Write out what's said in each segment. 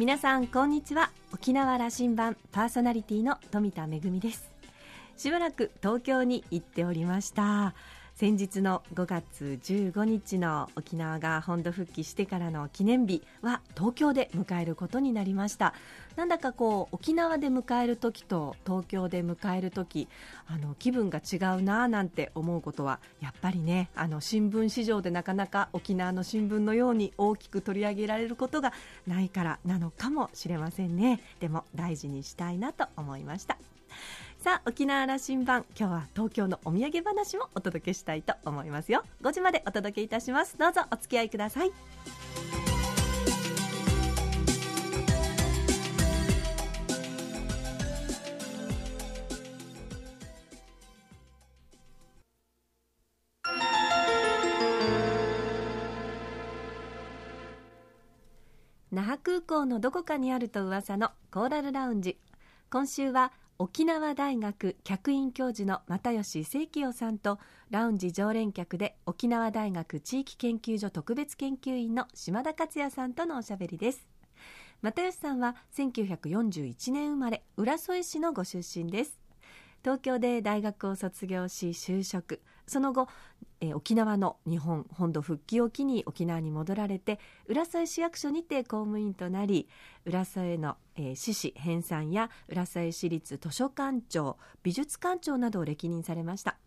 皆さんこんにちは。沖縄羅針盤パーソナリティの富田恵です。しばらく東京に行っておりました。先日の5月15日の沖縄が本土復帰してからの記念日は東京で迎えることになりました。なんだかこう沖縄で迎える時と東京で迎える時あの気分が違うななんて思うことはやっぱりねあの新聞市場でなかなか沖縄の新聞のように大きく取り上げられることがないからなのかもしれませんね。でも大事にしたいなと思いました。さあ沖縄羅針盤今日は東京のお土産話もお届けしたいと思いますよ。5時までお届けいたします。どうぞお付き合いください。那覇空港のどこかにあると噂のコーラルラウンジ。今週は沖縄大学客員教授の又吉清清さんとラウンジ常連客で沖縄大学地域研究所特別研究員の島田克也さんとのおしゃべりです。又吉さんは1941年生まれ浦添市のご出身です。東京で大学を卒業し就職。その後、えー、沖縄の日本本土復帰を機に沖縄に戻られて浦添市役所にて公務員となり浦添の、えー、市市編纂や浦添市立図書館長美術館長などを歴任されました。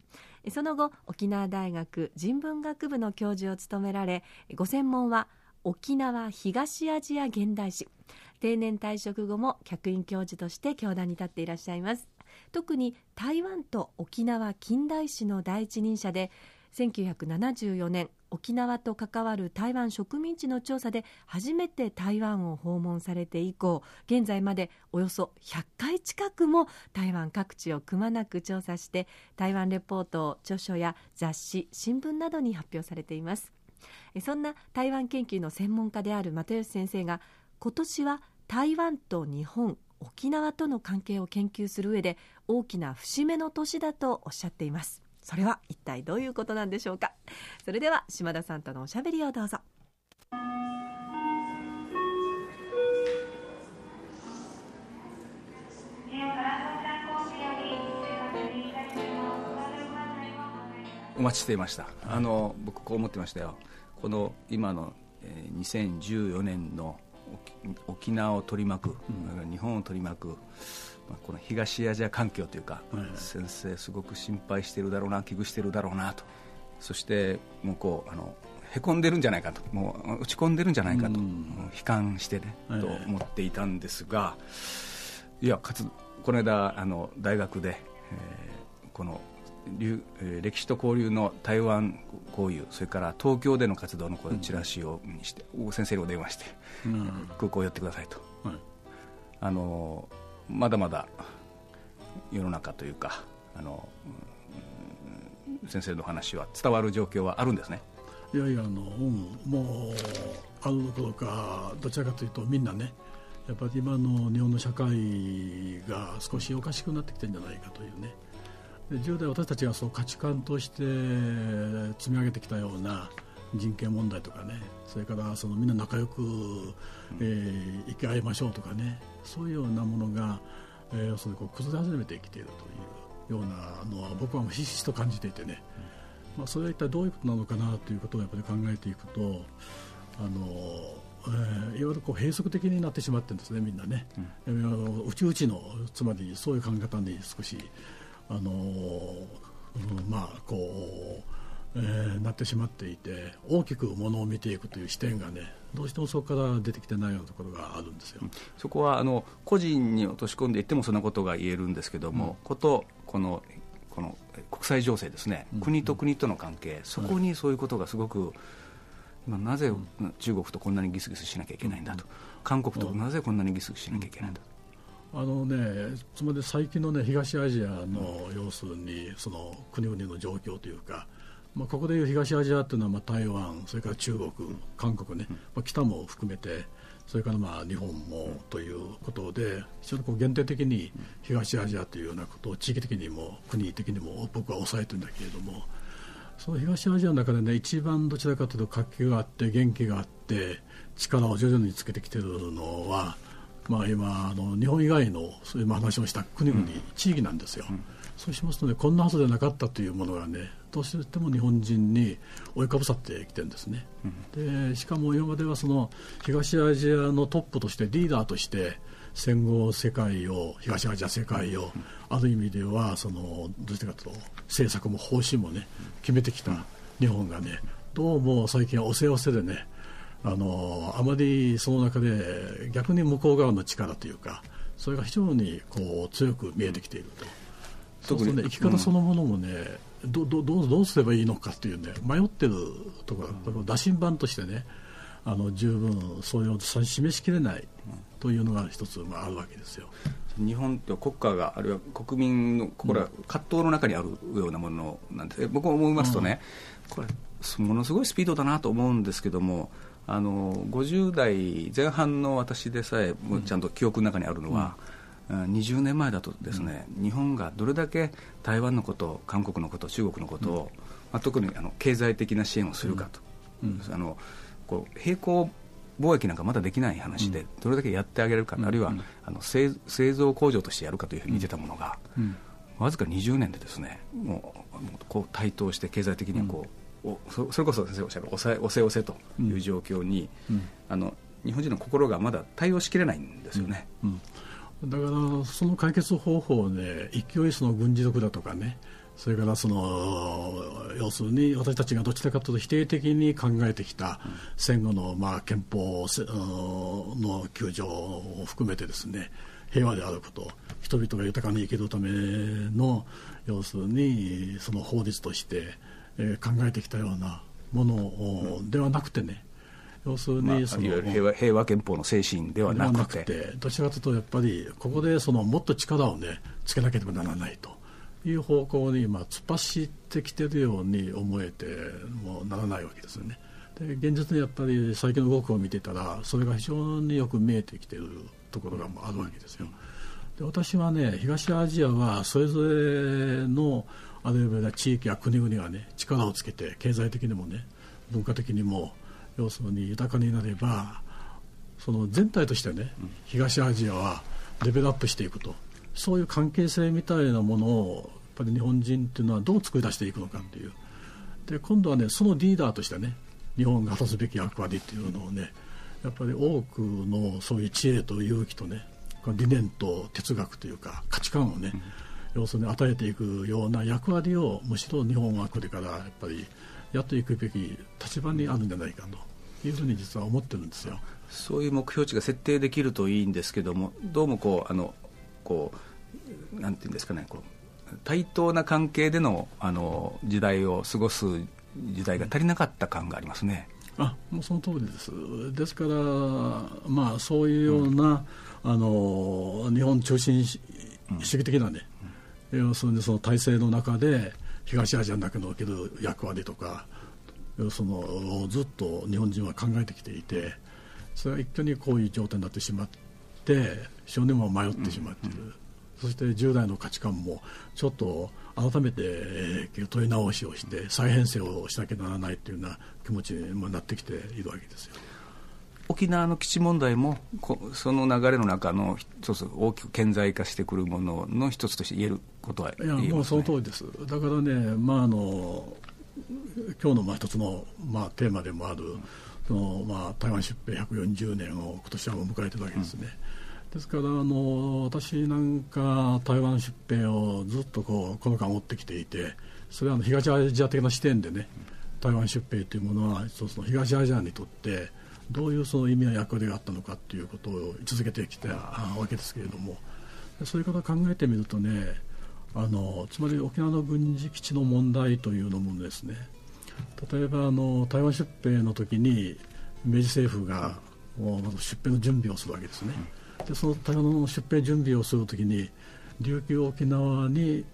その後沖縄大学人文学部の教授を務められご専門は沖縄東アジア現代史。定年退職後も客員教授として教壇に立っていらっしゃいます。特に台湾と沖縄近代史の第一人者で1974年沖縄と関わる台湾植民地の調査で初めて台湾を訪問されて以降現在までおよそ100回近くも台湾各地をくまなく調査して台湾レポートを著書や雑誌新聞などに発表されています。そんな台湾研究の専門家である又吉先生が今年は台湾と日本沖縄との関係を研究する上で大きな節目の年だとおっしゃっています。それは一体どういうことなんでしょうか。それでは島田さんとのおしゃべりをどうぞ。お待ちしていました。あの僕こう思ってましたよ。この今の、えー、2014年の沖縄を取り巻く、うん、日本を取り巻く、まあ、この東アジア環境というか、うん、先生すごく心配してるだろうな危惧してるだろうなと。そしてもうこうあのへこんでるんじゃないかと。もう落ち込んでるんじゃないかと、うん、悲観してね、と思っていたんですがいやかつこの間あの大学で、えー、この歴史と交流の台湾交流それから東京での活動のこうチラシをにして、うん、先生にお電話して、うん、空港寄ってくださいと、はい、あのまだまだ世の中というかあの、うん、先生の話は伝わる状況はあるんですね。いやいやあの、うん、もうあるどころかどちらかというとみんなねやっぱり今の日本の社会が少しおかしくなってきてるんじゃないかというね。10代私たちがそう価値観として積み上げてきたような人権問題とかねそれからそのみんな仲良く、えー、生き合いましょうとかねそういうようなものが、えー、それこう崩れ始めてきているというようなのは僕はひしひしと感じていてね、まあ、それは一体どういうことなのかなということをやっぱり考えていくとあのえー、いわゆるこう閉塞的になってしまってるんですね、みんなね、うん、うちうちのつまりそういう考え方に少しあのまあこう、えー、なってしまっていて大きくものを見ていくという視点がねどうしてもそこから出てきてないようなところがあるんですよ。そこはあの個人に落とし込んでいってもそんなことが言えるんですけども、うん、ことこのこの国際情勢ですね、うん、国と国との関係、そこにそういうことがすごく、今なぜ中国とこんなにギスギスしなきゃいけないんだと、韓国となぜこんなにギスギスしなきゃいけないんだと。あのね、つまり最近の、ね、東アジアの要するにその国々の状況というか、まあ、ここでいう東アジアというのはまあ台湾、それから中国、韓国ね、まあ、北も含めて、それからまあ日本もということで、非常にこう限定的に東アジアというようなことを地域的にも国的にも僕は抑えてるんだけれども、その東アジアの中でね一番どちらかというと活気があって元気があって力を徐々につけてきているのは、まあ、今あの日本以外のそういう話をした国々、うん、地域なんですよ、うん、そうしますとねこんなはずでなかったというものがねどうしても日本人に追いかぶさってきてるんですね、うん、でしかも今まではその東アジアのトップとしてリーダーとして戦後世界を東アジア世界を、ある意味ではそのどうしてかと政策も方針もね決めてきた日本がねどうも最近はおせおせでねあのあまりその中で逆に向こう側の力というかそれが非常にこう強く見えてきていると。そうするとね、生き方そのものもね、うん、どどどどうすればいいのかっていうね迷ってるところ、うん、打診版としてねあの十分そういうのを示しきれないというのが一つ、まあ、あるわけですよ。日本って国家があるいは国民の心は葛藤の中にあるようなものなんです、僕は思いますとね、これものすごいスピードだなと思うんですけどもあの50代前半の私でさえちゃんと記憶の中にあるのは、うん、20年前だとですね、うん、日本がどれだけ台湾のこと韓国のこと中国のことを、うん、まあ、特にあの経済的な支援をするかと、あのこう並行貿易なんかまだできない話で、どれだけやってあげるか、あるいはあの製造工場としてやるかというふうに見てたものが、わずか20年でですねもうこう台頭して経済的にこう、それこそ先生おっしゃるおせおせおせという状況に、うん、あの日本人の心がまだ対応しきれないんですよね、うん。うん、だからその解決方法で勢いその軍事力だとかねそれからその要するに私たちがどちらかというと否定的に考えてきた戦後のまあ憲法の救助を含めてですね平和であること人々が豊かに生きるための要するにその法律として、考えてきたようなものではなくてね、要するにまあ、平和平和憲法の精神ではなくてどちらかというとやっぱりここでそのもっと力をねつけなければならないという方向にまあ突っ走ってきてるように思えてもならないわけですよね。で現実にやっぱり最近の動きを見てたらそれが非常によく見えてきているところがあるわけですよ。で私はね東アジアはそれぞれのあるいは地域や国々がね力をつけて経済的にもね文化的にも要するに豊かになればその全体としてね東アジアはレベルアップしていくと。そういう関係性みたいなものをやっぱり日本人っていうのはどう作り出していくのかっていう。で今度はねそのリーダーとしてね日本が果たすべき役割っていうのをねやっぱり多くのそういう知恵と勇気とね理念と哲学というか価値観をね、うん。要するに与えていくような役割をむしろ日本はこれからやっぱりやっていくべき立場にあるんじゃないかというふうに実は思ってるんですよ。そういう目標値が設定できるといいんですけどもどうもこうあのこうなんていうんですかねこう対等な関係でのあの時代を過ごす時代が足りなかった感がありますね。あもうその通りです。ですから、まあ、そういうような、うん、あの日本中心主義的なね、要するにその体制の中で東アジアの中における役割とかそのずっと日本人は考えてきていてそれが一挙にこういう状態になってしまって少年も迷ってしまっている、うんうん、そして従来の価値観もちょっと改めて問い直しをして再編成をしなきゃならないというような気持ちになってきているわけですよ。沖縄の基地問題もその流れの中の一つ大きく顕在化してくるものの一つとして言えることは言えます、ね、いやもうその通りです。だからね、まあ、あの今日のまあ一つのまあテーマでもある、うん、そのまあ、台湾出兵140年を今年は迎えてるわけですね、うん、ですからあの私なんか台湾出兵をずっとこうこの間追ってきていてそれはあの東アジア的な視点でね台湾出兵というものは一つの東アジアにとってどういうその意味や役割があったのかということを位置づけてきたわけですけれども。そういうことを考えてみるとねあのつまり沖縄の軍事基地の問題というのもですね例えばあの台湾出兵の時に明治政府がまず出兵の準備をするわけですね。でその台湾の出兵準備をする時に琉球沖縄に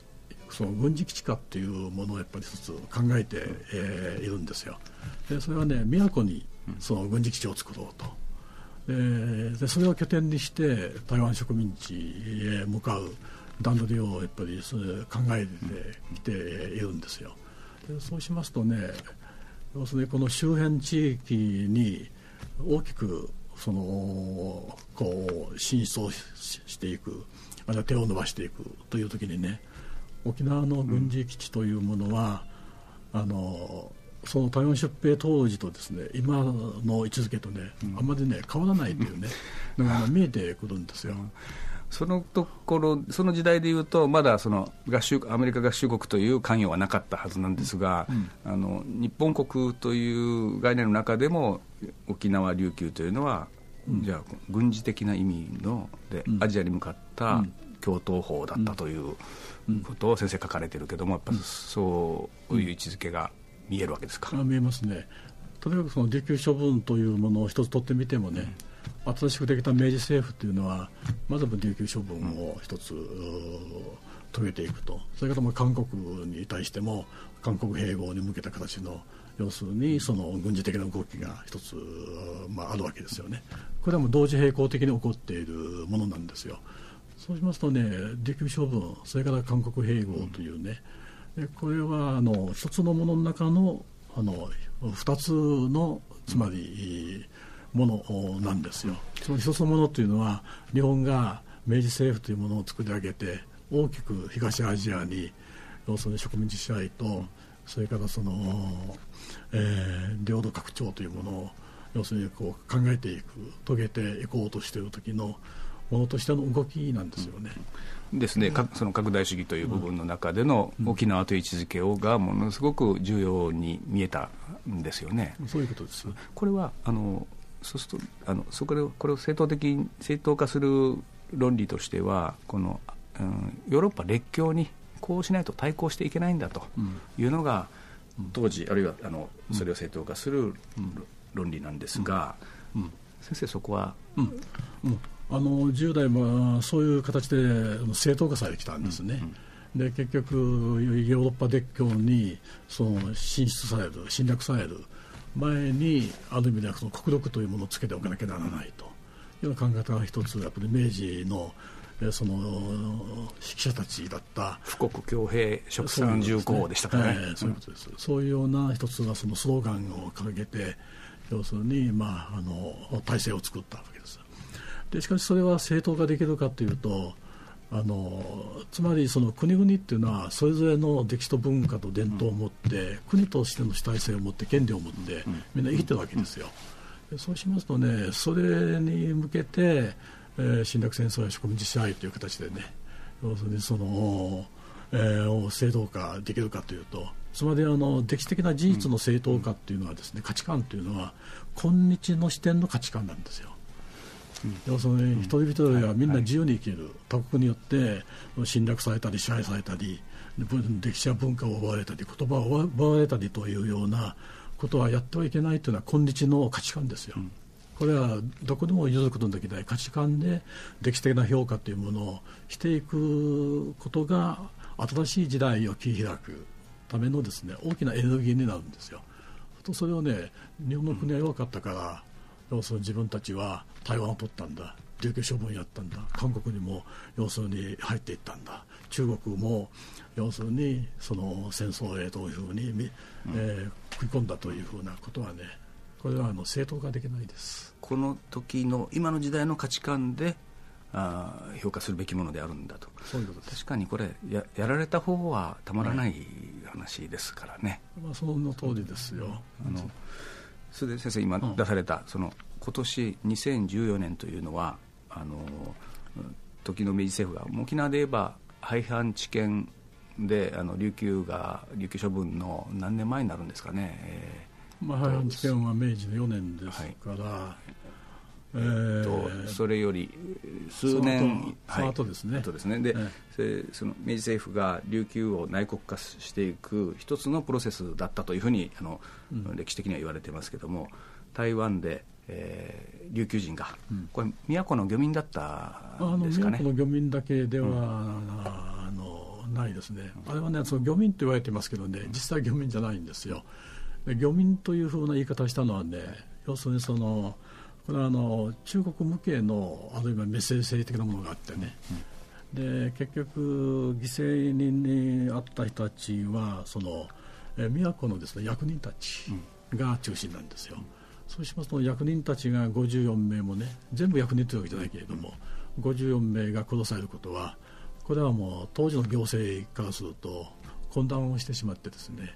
その軍事基地化っていうものをやっぱり一つ考えて、えー、いるんですよ。でそれはね宮古にその軍事基地を作ろうと。でそれを拠点にして台湾植民地へ向かう段取りをやっぱり考えてきているんですよ。でそうしますとね要するにこの周辺地域に大きくそのこう進出をしていくあるいは手を伸ばしていくという時にね沖縄の軍事基地というものは、うん、あのその台湾出兵当時とですね今の位置づけとね、うん、あんまりね変わらないというね、のが見えてくるんですよ。そのところ、その時代でいうと、まだその合衆アメリカ合衆国という関与はなかったはずなんですが、うん、あの日本国という概念の中でも、沖縄、琉球というのは、うん、じゃあ、軍事的な意味ので、アジアに向かった共闘法だったということを先生、書かれてるけども、やっぱそういう位置づけが見えるわけですか。見えますね。とにかくその琉球処分というものを一つ取ってみてもね、新しくできた明治政府というのはまず琉球処分を一つ、遂げていくと。それからも韓国に対しても韓国併合に向けた形の要するにその軍事的な動きが一つ、まあ、あるわけですよね。これはもう同時並行的に起こっているものなんですよ。そうしますとね琉球処分それから韓国併合というね、でこれはあの一つのものの中のあの二つのつまり、ものなんですよ。その一つのものというのは日本が明治政府というものを作り上げて大きく東アジアに要するに植民地支配とそれからその、えー、領土拡張というものを要するにこう考えていく遂げていこうとしている時のものとしての動きなんですよね。ですね、その拡大主義という部分の中での沖縄という位置づけをがものすごく重要に見えたんですよね。そういうことです。これはあのそうするとあのそこでこれを正当的正当化する論理としてはこの、うん、ヨーロッパ列強にこうしないと対抗していけないんだというのが、うん、当時あるいはあのそれを正当化する論理なんですが、うん、先生そこは、うんあの10代はそういう形で正当化されてきたんですね。で結局ヨーロッパ列強にその進出される侵略される前にある意味ではその国力というものをつけておかなきゃならないと。いうような考え方が一つやっぱり明治のその指揮者たちだった。富国強兵食産重工でしたからね、ねそういうことです、うん、そういうような一つがそのスローガンを掲げて要するに、まあ、あの体制を作ったわけですでしかしそれは正当化できるかというとあのつまりその国々っていうのはそれぞれの歴史と文化と伝統を持って、国としての主体性を持って権利を持ってみんな生きてるわけですよ。そうしますとねそれに向けて、えー、侵略戦争や植民地支配という形でね要するにその、えー、正当化できるかというとつまりあの歴史的な事実の正当化というのはですね、価値観というのは今日の視点の価値観なんですよ。要するに一人一人はみんな自由に生きる、他国によって侵略されたり支配されたり歴史や文化を奪われたり言葉を奪われたりというようなことはやってはいけないというのは今日の価値観ですよ。これはどこでも譲ることのできない価値観で歴史的な評価というものをしていくことが新しい時代を切り開くためのですね大きなエネルギーになるんですよ。とそれをね日本の国は弱かったから要するに自分たちは台湾を取ったんだ。琉球処分やったんだ。韓国にも要するに入っていったんだ。中国も要するにその戦争へというふうに、うん、えー、食い込んだというふうなことはねこれはあの正当化できないです。この時の今の時代の価値観であ評価するべきものであるんだと。そういうこと確かにこれややられた方はたまらない話ですからね、はい、まあ、その通りですよ。あのそれで先生今出された、その今年2014年というのはあの時の明治政府が沖縄で言えば廃藩置県であの琉球が琉球処分の何年前になるんですかね、えーまあ、廃藩置県は明治の4年ですから、はいえー、とそれより数年。その後ですね、ですね。で、えー、その明治政府が琉球を内国化していく一つのプロセスだったというふうにあの、うん、歴史的には言われてますけども台湾で、えー、琉球人が、うん、これ都の漁民だったんですかね。都の漁民だけでは、うん、あのないですね、あれはねその漁民と言われてますけどね実際漁民じゃないんですよ。漁民というふうな言い方をしたのはね要するにそのこれはあの中国向けのあるいはメッセージ的なものがあってね、で結局、犠牲にあった人たちはその、ええー、都のですね役人たちが中心なんですよ、そうしますと役人たちが54名もね全部役人というわけじゃないけれども、54名が殺されることはこれはもう当時の行政からすると混乱をしてしまってですね、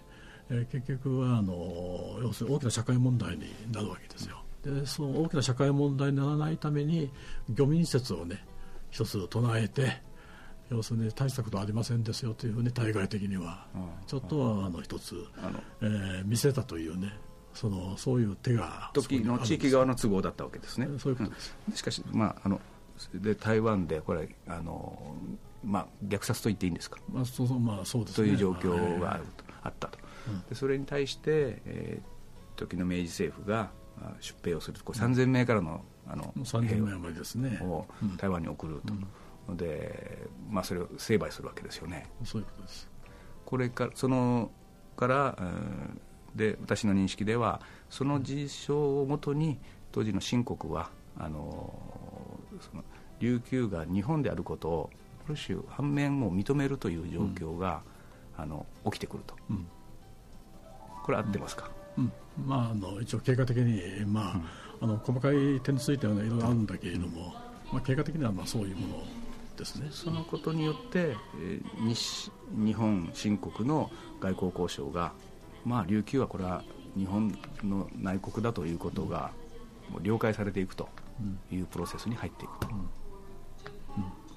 えー、結局はあの要するに大きな社会問題になるわけですよ。でその大きな社会問題にならないために漁民説をね一つ唱えて要するに大したことありませんですよというふうに対外的にはちょっとはあの一つ、えー、見せたというねそのそういう手が時の地域側の都合だったわけですね。そういうことです、うん、しかし、まあ、あので台湾でこれあの、まあ、虐殺と言っていいんですか、まあそうそうまあ、そうです、ね、という状況があったと、でそれに対して、えー、時の明治政府が出兵をするこれ3000名からのあの兵を台湾に送ると、うん、で、まあ、それを成敗するわけですよね。そういうことです。これからそのから、で私の認識ではその事象をもとに当時の新国はあのその琉球が日本であることをある種反面も認めるという状況が、うん、あの起きてくると、うん、これ合ってますか、うんまあ、あの一応経過的に、まああの細かい点についてはいろいろあるんだけれども、まあ、経過的にはまあそういうものですねそのことによって、えー、日日本新国の外交交渉が、まあ、琉球はこれは日本の内国だということが、もう了解されていくというプロセスに入っていくと。うん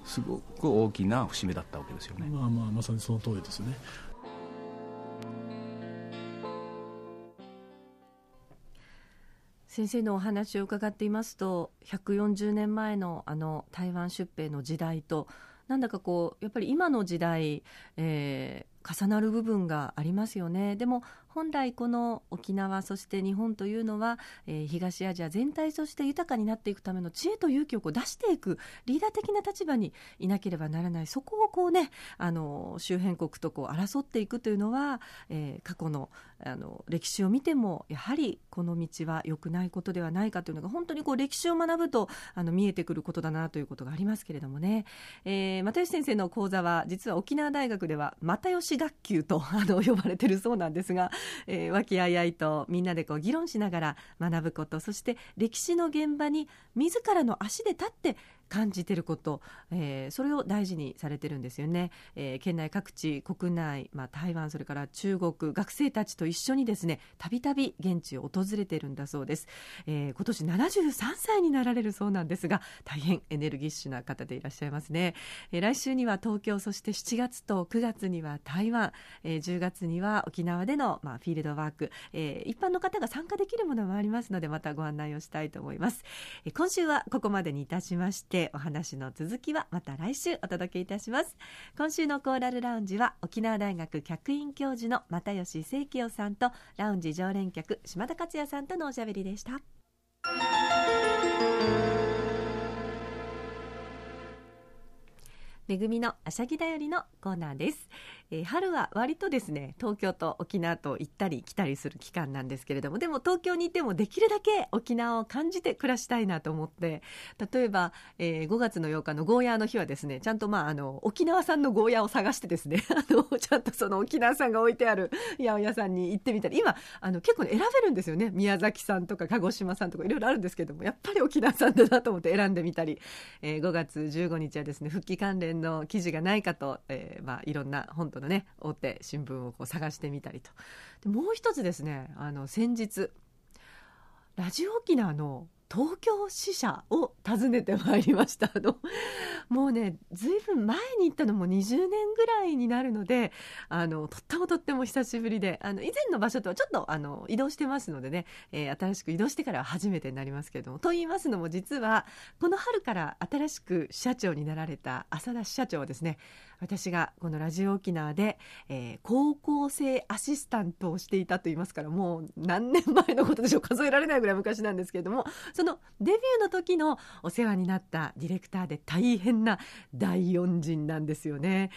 すごく大きな節目だったわけですよね。まあまあまさにその通りですね。先生のお話を伺っていますと140年前のあの台湾出兵の時代となんだかこうやっぱり今の時代、えー、重なる部分がありますよね。でも本来この沖縄そして日本というのは、えー、東アジア全体として豊かになっていくための知恵と勇気をこう出していくリーダー的な立場にいなければならない。そこをこうねあの周辺国とこう争っていくというのは、えー、過去のあの歴史を見てもやはりこの道は良くないことではないかというのが本当にこう歴史を学ぶとあの見えてくることだなということがありますけれどもね、えー、又吉先生の講座は実は沖縄大学では又吉学級とあの呼ばれてるそうなんですがえー、和気あいあいとみんなでこう議論しながら学ぶことそして歴史の現場に自らの足で立って感じてること、えー、それを大事にされてるんですよね、えー、県内各地国内、まあ、台湾それから中国学生たちと一緒にですねたびたび現地を訪れてるんだそうです、えー、今年73歳になられるそうなんですが大変エネルギッシュな方でいらっしゃいますね、えー、来週には東京そして7月と9月には台湾、えー、10月には沖縄での、まあ、フィールドワーク、えー、一般の方が参加できるものもありますのでまたご案内をしたいと思います、えー、今週はここまでにいたしましててお話の続きはまた来週お届けいたします。今週のコーラルラウンジは沖縄大学客員教授の又吉清清さんとラウンジ常連客島田克也さんとのおしゃべりでした。恵みのあしゃぎだよりのコーナーです。えー、春は割とですね東京と沖縄と行ったり来たりする期間なんですけれどもでも東京にいてもできるだけ沖縄を感じて暮らしたいなと思って例えば、えー、5月の8日のゴーヤーの日はですねちゃんと、まあ、あの沖縄産のゴーヤーを探してですね あのちゃんとその沖縄産が置いてある 八百屋さんに行ってみたり今あの結構、ね、選べるんですよね。宮崎産とか鹿児島産とかいろいろあるんですけどもやっぱり沖縄産だなと思って選んでみたり、えー、5月15日はですね復帰関連の記事がないかと、えーまあ、いろんな本当このね追って新聞をこう探してみたりと。でもう一つですねあの先日ラジオ沖縄の東京支社を訪ねてまいりました。あのもうねずいぶん前に行ったのも20年ぐらいになるのであのとってもとっても久しぶりであの以前の場所とはちょっとあの移動してますのでね、えー、新しく移動してからは初めてになりますけれどもと言いますのも実はこの春から新しく支社長になられた浅田支社長はですね。私がこのラジオ沖縄で、えー、高校生アシスタントをしていたと言いますからもう何年前のことでしょう。数えられないぐらい昔なんですけれどもそのデビューの時のお世話になったディレクターで大変な大恩人なんですよね、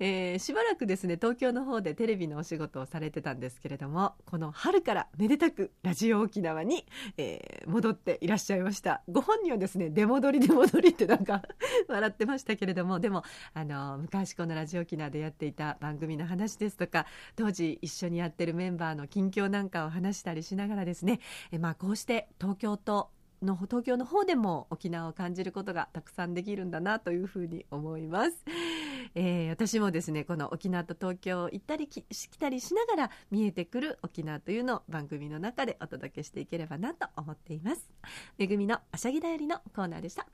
えー、しばらくですね東京の方でテレビのお仕事をされてたんですけれどもこの春からめでたくラジオ沖縄に、えー、戻っていらっしゃいました。ご本人はですね出戻り出戻りってなんか 笑ってましたけれどもでもあの昔このラジオ沖縄でやっていた番組の話ですとか当時一緒にやってるメンバーの近況なんかを話したりしながらですねえまあこうして東京との東京の方でも沖縄を感じることがたくさんできるんだなというふうに思います、えー、私もですねこの沖縄と東京行ったり来たりしながら見えてくる沖縄というのを番組の中でお届けしていければなと思っています。めぐみのあしゃぎだよりのコーナーでした。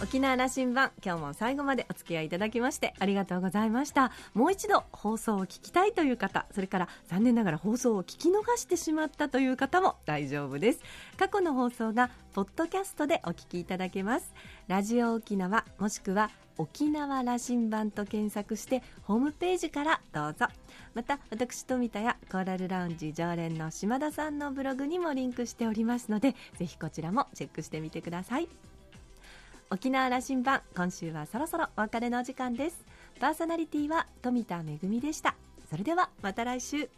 沖縄羅針盤今日も最後までお付き合いいただきましてありがとうございました。もう一度放送を聞きたいという方それから残念ながら放送を聞き逃してしまったという方も大丈夫です。過去の放送がポッドキャストでお聞きいただけます。ラジオ沖縄もしくは沖縄羅針盤と検索してホームページからどうぞ。また私富田やコーラルラウンジ常連の島田さんのブログにもリンクしておりますのでぜひこちらもチェックしてみてください。沖縄羅針盤今週はそろそろお別れのお時間です。パーソナリティは富田恵でした。それではまた来週。